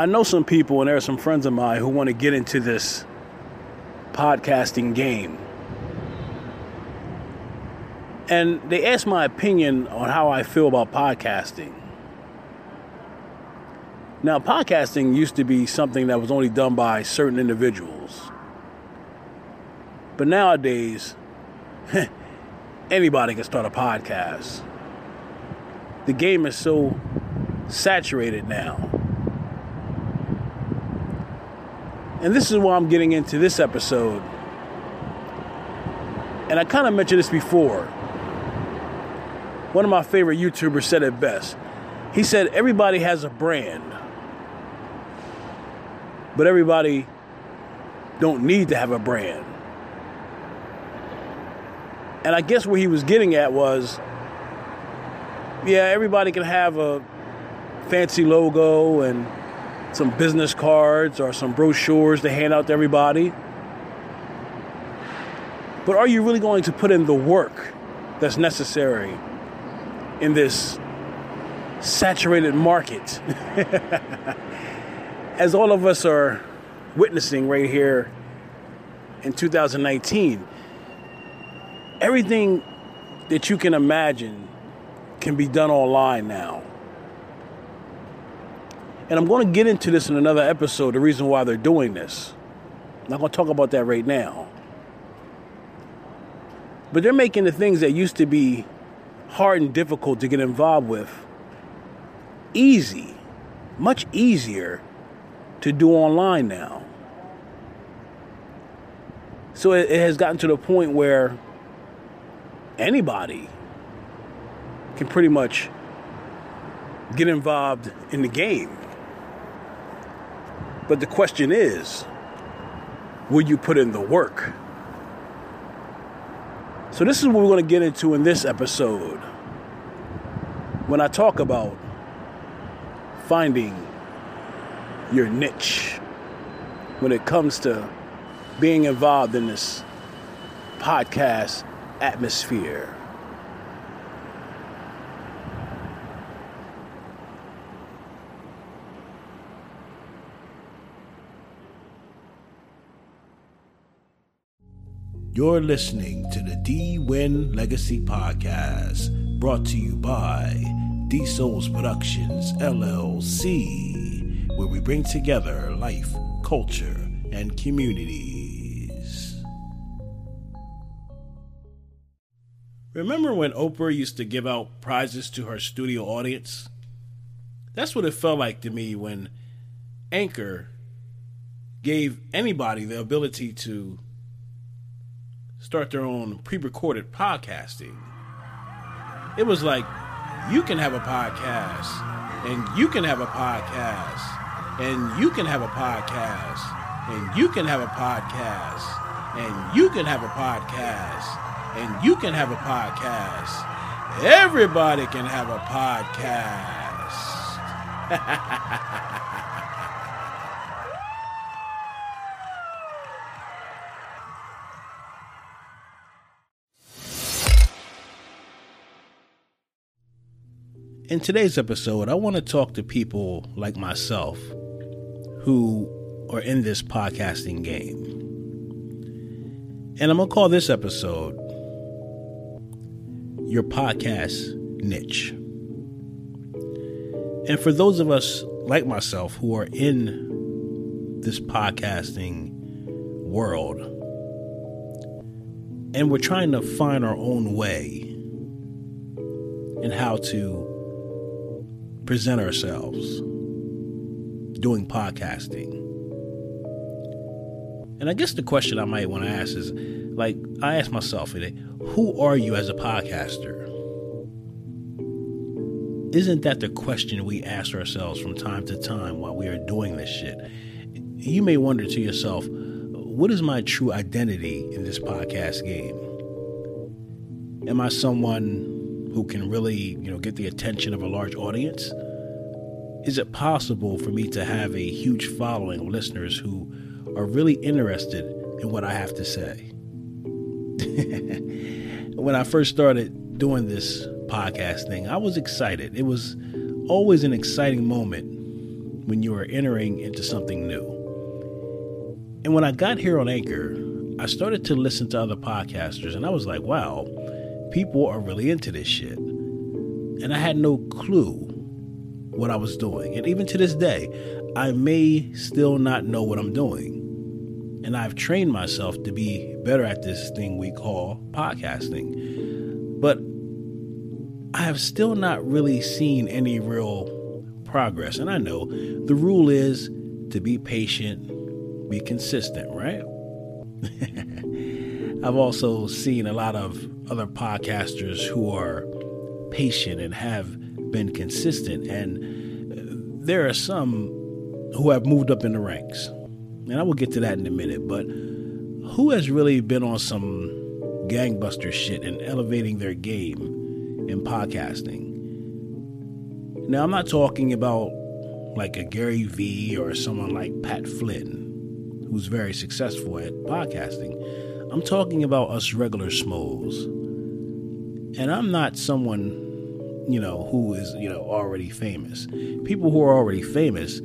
I know some people, and there are some friends of mine who want to get into this podcasting game. And they asked my opinion on how I feel about podcasting. Now, podcasting used to be something that was only done by certain individuals. But nowadays, anybody can start a podcast. The game is so saturated now. And this is why I'm getting into this episode. And I kind of mentioned this before. One of my favorite YouTubers said it best. He said, Everybody has a brand, but everybody don't need to have a brand. And I guess where he was getting at was yeah, everybody can have a fancy logo and some business cards or some brochures to hand out to everybody. But are you really going to put in the work that's necessary in this saturated market? As all of us are witnessing right here in 2019, everything that you can imagine can be done online now. And I'm going to get into this in another episode, the reason why they're doing this. I'm not going to talk about that right now. But they're making the things that used to be hard and difficult to get involved with easy, much easier to do online now. So it, has gotten to the point where anybody can pretty much get involved in the game. But the question is, will you put in the work? So, this is what we're going to get into in this episode when I talk about finding your niche when it comes to being involved in this podcast atmosphere. You're listening to the D Win Legacy Podcast, brought to you by D Souls Productions LLC, where we bring together life, culture, and communities. Remember when Oprah used to give out prizes to her studio audience? That's what it felt like to me when Anchor gave anybody the ability to start their own pre-recorded podcasting. It was like you can have a podcast and you can have a podcast and you can have a podcast and you can have a podcast and you can have a podcast and you can have a podcast. Everybody can have a podcast. In today's episode, I want to talk to people like myself who are in this podcasting game. And I'm going to call this episode Your Podcast Niche. And for those of us like myself who are in this podcasting world, and we're trying to find our own way in how to present ourselves doing podcasting. And I guess the question I might want to ask is like, I ask myself who are you as a podcaster? Isn't that the question we ask ourselves from time to time while we are doing this shit? You may wonder to yourself, what is my true identity in this podcast game? Am I someone who can really, you know, get the attention of a large audience? Is it possible for me to have a huge following of listeners who are really interested in what I have to say? when I first started doing this podcast thing, I was excited. It was always an exciting moment when you are entering into something new. And when I got here on Anchor, I started to listen to other podcasters and I was like, wow, people are really into this shit. And I had no clue what I was doing. And even to this day, I may still not know what I'm doing. And I've trained myself to be better at this thing we call podcasting. But I have still not really seen any real progress. And I know the rule is to be patient, be consistent, right? I've also seen a lot of other podcasters who are patient and have been consistent. And uh, there are some who have moved up in the ranks. And I will get to that in a minute. But who has really been on some gangbuster shit and elevating their game in podcasting? Now, I'm not talking about like a Gary Vee or someone like Pat Flynn, who's very successful at podcasting. I'm talking about us regular schmoes. And I'm not someone, you know, who is, you know, already famous. People who are already famous,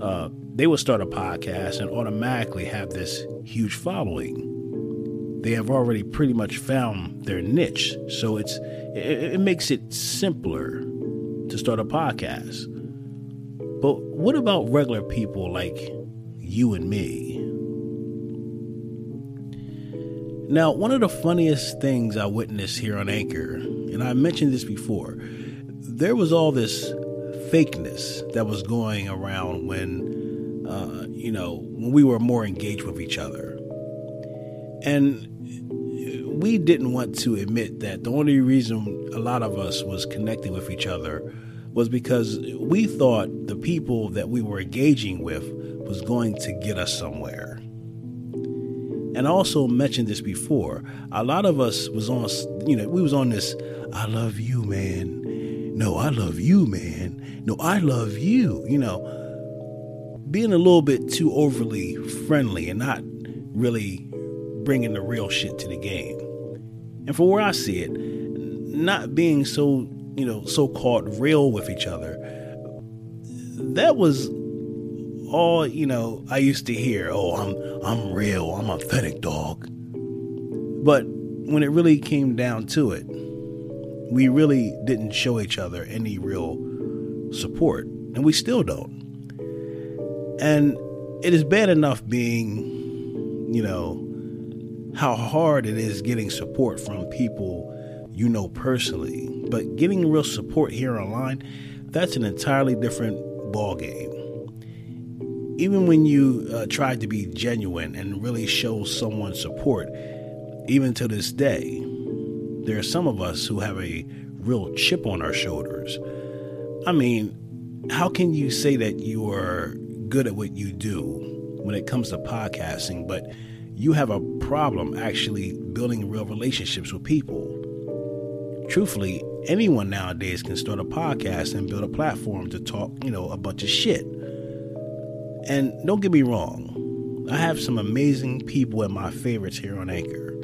uh, they will start a podcast and automatically have this huge following. They have already pretty much found their niche. So it's it, it makes it simpler to start a podcast. But what about regular people like you and me? Now, one of the funniest things I witnessed here on Anchor, and I mentioned this before, there was all this fakeness that was going around when, uh, you know, when we were more engaged with each other. And we didn't want to admit that the only reason a lot of us was connecting with each other was because we thought the people that we were engaging with was going to get us somewhere. And I also mentioned this before. A lot of us was on, you know, we was on this I love you, man. No, I love you, man. No, I love you. You know, being a little bit too overly friendly and not really bringing the real shit to the game. And from where I see it, not being so, you know, so called real with each other, that was all, you know, I used to hear, oh, I'm I'm real, I'm authentic dog. But when it really came down to it, we really didn't show each other any real support, and we still don't. And it is bad enough being, you know, how hard it is getting support from people you know personally. But getting real support here online, that's an entirely different ballgame. Even when you uh, try to be genuine and really show someone support, even to this day, there are some of us who have a real chip on our shoulders. I mean, how can you say that you are good at what you do when it comes to podcasting, but you have a problem actually building real relationships with people. Truthfully, anyone nowadays can start a podcast and build a platform to talk, you know, a bunch of shit. And don't get me wrong, I have some amazing people at my favorites here on Anchor.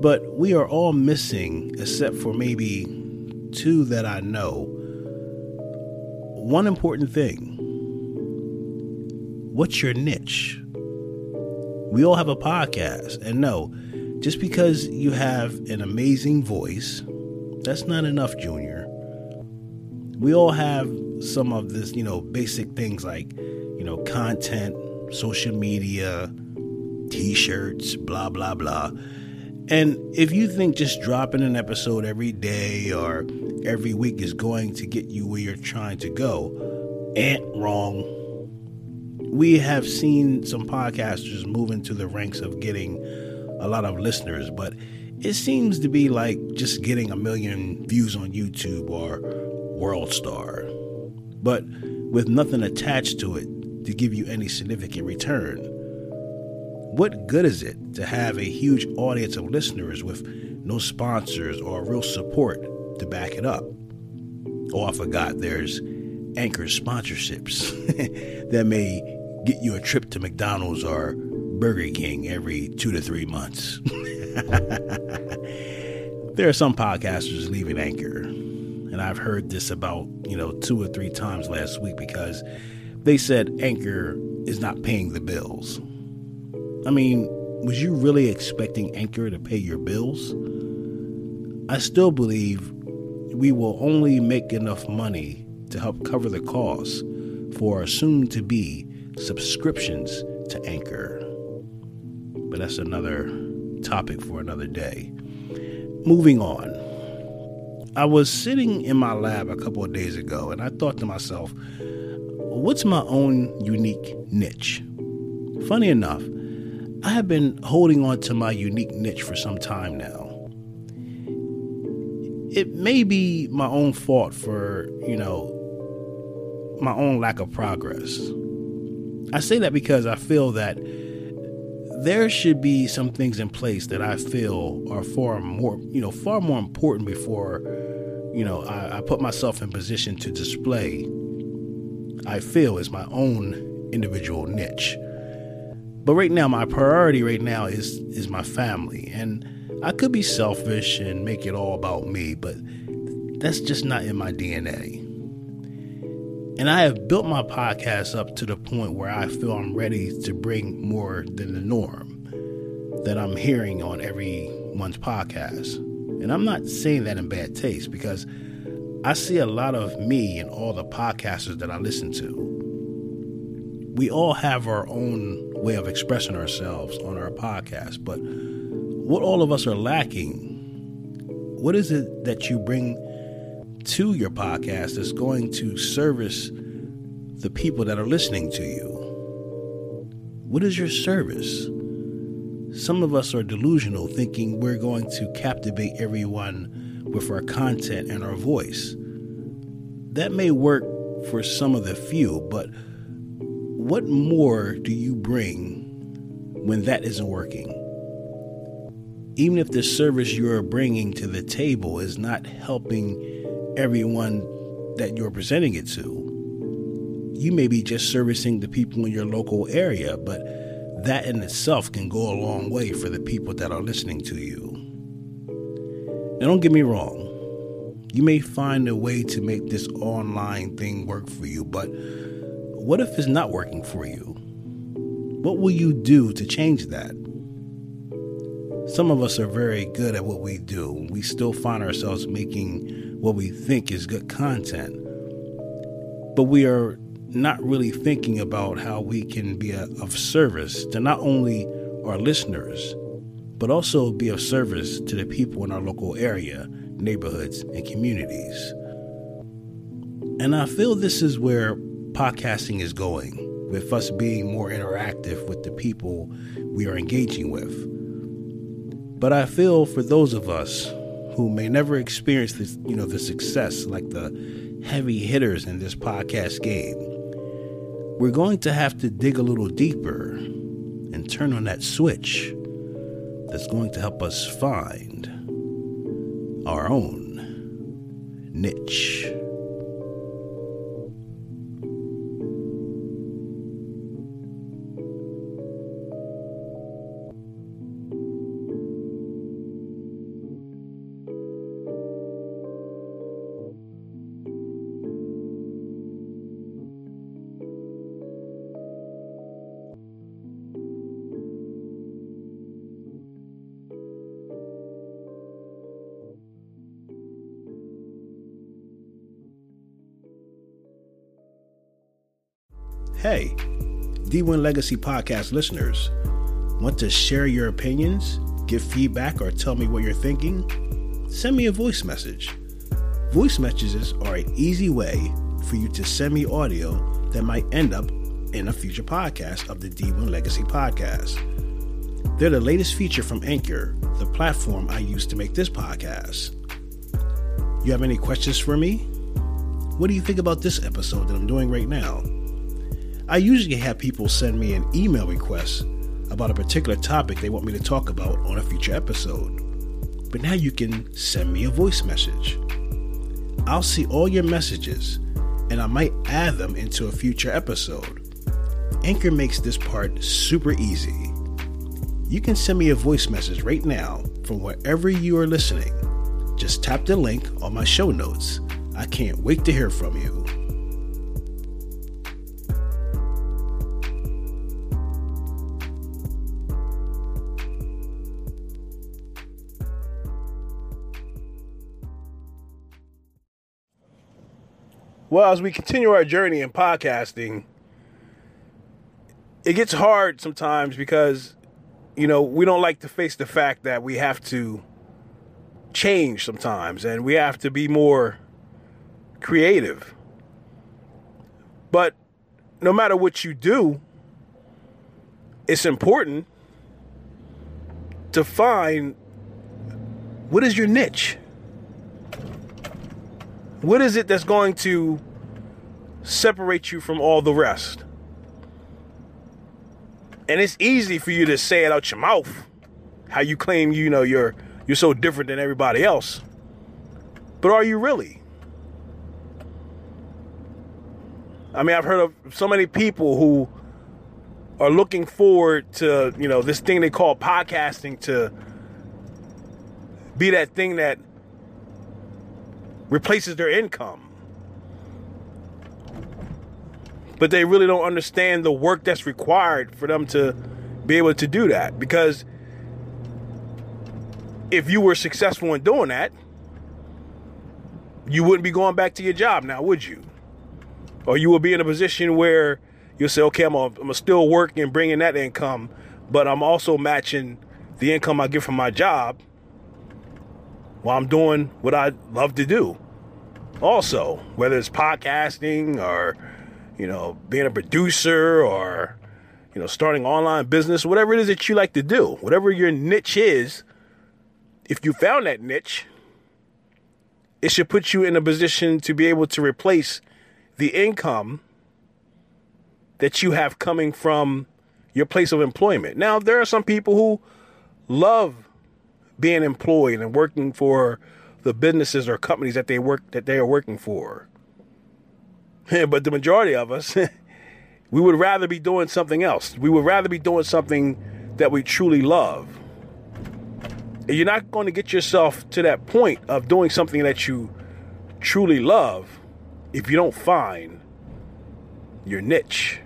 But we are all missing, except for maybe two that I know, one important thing. What's your niche? We all have a podcast. And no, just because you have an amazing voice, that's not enough, Junior. We all have some of this, you know, basic things like, you know, content, social media, t shirts, blah, blah, blah. And if you think just dropping an episode every day or every week is going to get you where you're trying to go, ain't wrong we have seen some podcasters move into the ranks of getting a lot of listeners, but it seems to be like just getting a million views on YouTube or World Star, but with nothing attached to it to give you any significant return. What good is it to have a huge audience of listeners with no sponsors or real support to back it up? Oh, I forgot there's anchor sponsorships that may get you a trip to McDonald's or Burger King every two to three months. there are some podcasters leaving Anchor. And I've heard this about, you know, two or three times last week because they said Anchor is not paying the bills. I mean, was you really expecting Anchor to pay your bills? I still believe we will only make enough money to help cover the costs for soon to be subscriptions to Anchor. But that's another topic for another day. Moving on. I was sitting in my lab a couple of days ago and I thought to myself, what's my own unique niche? Funny enough, I have been holding on to my unique niche for some time now. It may be my own fault for, you know, my own lack of progress. I say that because I feel that there should be some things in place that I feel are far more, you know, far more important before, you know, I, I put myself in position to display. I feel is my own individual niche. But right now, my priority right now is is my family, and I could be selfish and make it all about me, but that's just not in my DNA. And I have built my podcast up to the point where I feel I'm ready to bring more than the norm that I'm hearing on everyone's podcast. And I'm not saying that in bad taste because I see a lot of me and all the podcasters that I listen to. We all have our own way of expressing ourselves on our podcast, but what all of us are lacking, what is it that you bring to your podcast that's going to service the people that are listening to you? What is your service? Some of us are delusional, thinking we're going to captivate everyone with our content and our voice. That may work for some of the few, but what more do you bring when that isn't working? Even if the service you're bringing to the table is not helping everyone that you're presenting it to. You may be just servicing the people in your local area, but that in itself can go a long way for the people that are listening to you. Now, don't get me wrong. You may find a way to make this online thing work for you, but what if it's not working for you? What will you do to change that? Some of us are very good at what we do. We still find ourselves making what we think is good content. But we are not really thinking about how we can be a, of service to not only our listeners, but also be of service to the people in our local area, neighborhoods, and communities. And I feel this is where podcasting is going, with us being more interactive with the people we are engaging with. But I feel for those of us who may never experience this, you know, the success like the heavy hitters in this podcast game, we're going to have to dig a little deeper and turn on that switch that's going to help us find our own niche. Hey, D1 Legacy Podcast listeners, want to share your opinions, give feedback, or tell me what you're thinking? Send me a voice message. Voice messages are an easy way for you to send me audio that might end up in a future podcast of the D1 Legacy Podcast. They're the latest feature from Anchor, the platform I use to make this podcast. You have any questions for me? What do you think about this episode that I'm doing right now? I usually have people send me an email request about a particular topic they want me to talk about on a future episode. But now you can send me a voice message. I'll see all your messages and I might add them into a future episode. Anchor makes this part super easy. You can send me a voice message right now from wherever you are listening. Just tap the link on my show notes I can't wait to hear from you. Well, as we continue our journey in podcasting, it gets hard sometimes because, you know, we don't like to face the fact that we have to change sometimes and we have to be more creative. But no matter what you do, it's important to find what is your niche? What is it that's going to separate you from all the rest? And it's easy for you to say it out your mouth, how you claim you know you're you're so different than everybody else. But are you really? I mean, I've heard of so many people who are looking forward to, you know, this thing they call podcasting to be that thing that replaces their income. But they really don't understand the work that's required for them to be able to do that. Because if you were successful in doing that, you wouldn't be going back to your job now, would you? Or you would be in a position where you'll say, okay, I'm going to still work and bring in that income, but I'm also matching the income I get from my job while I'm doing what I love to do. Also, whether it's podcasting or, you know, being a producer or, you know, starting online business, whatever it is that you like to do, whatever your niche is, if you found that niche, it should put you in a position to be able to replace the income that you have coming from your place of employment. Now, there are some people who love being employed and working for the businesses or companies that they work that they are working for. but the majority of us, we would rather be doing something else. We would rather be doing something that we truly love. And you're not going to get yourself to that point of doing something that you truly love if you don't find your niche.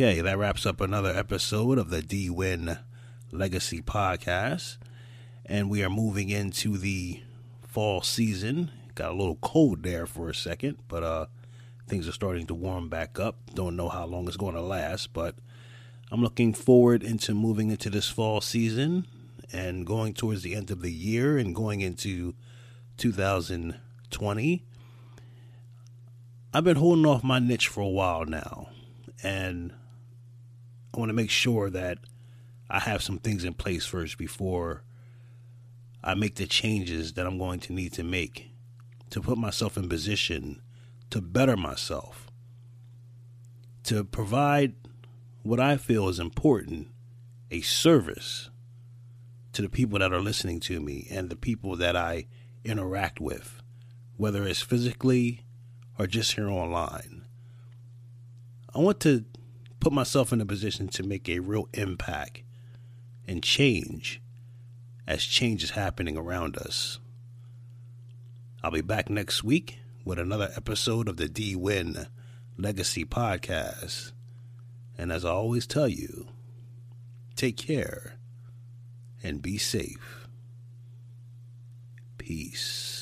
Okay, that wraps up another episode of the D Win Legacy Podcast. And we are moving into the fall season. Got a little cold there for a second, but uh things are starting to warm back up. Don't know how long it's going to last, but I'm looking forward into moving into this fall season and going towards the end of the year and going into 2020. I've been holding off my niche for a while now and I want to make sure that I have some things in place first before I make the changes that I'm going to need to make to put myself in position to better myself, to provide what I feel is important a service to the people that are listening to me and the people that I interact with, whether it's physically or just here online. I want to put myself in a position to make a real impact and change as change is happening around us. I'll be back next week with another episode of the D Win Legacy Podcast. And as I always tell you, take care and be safe. Peace.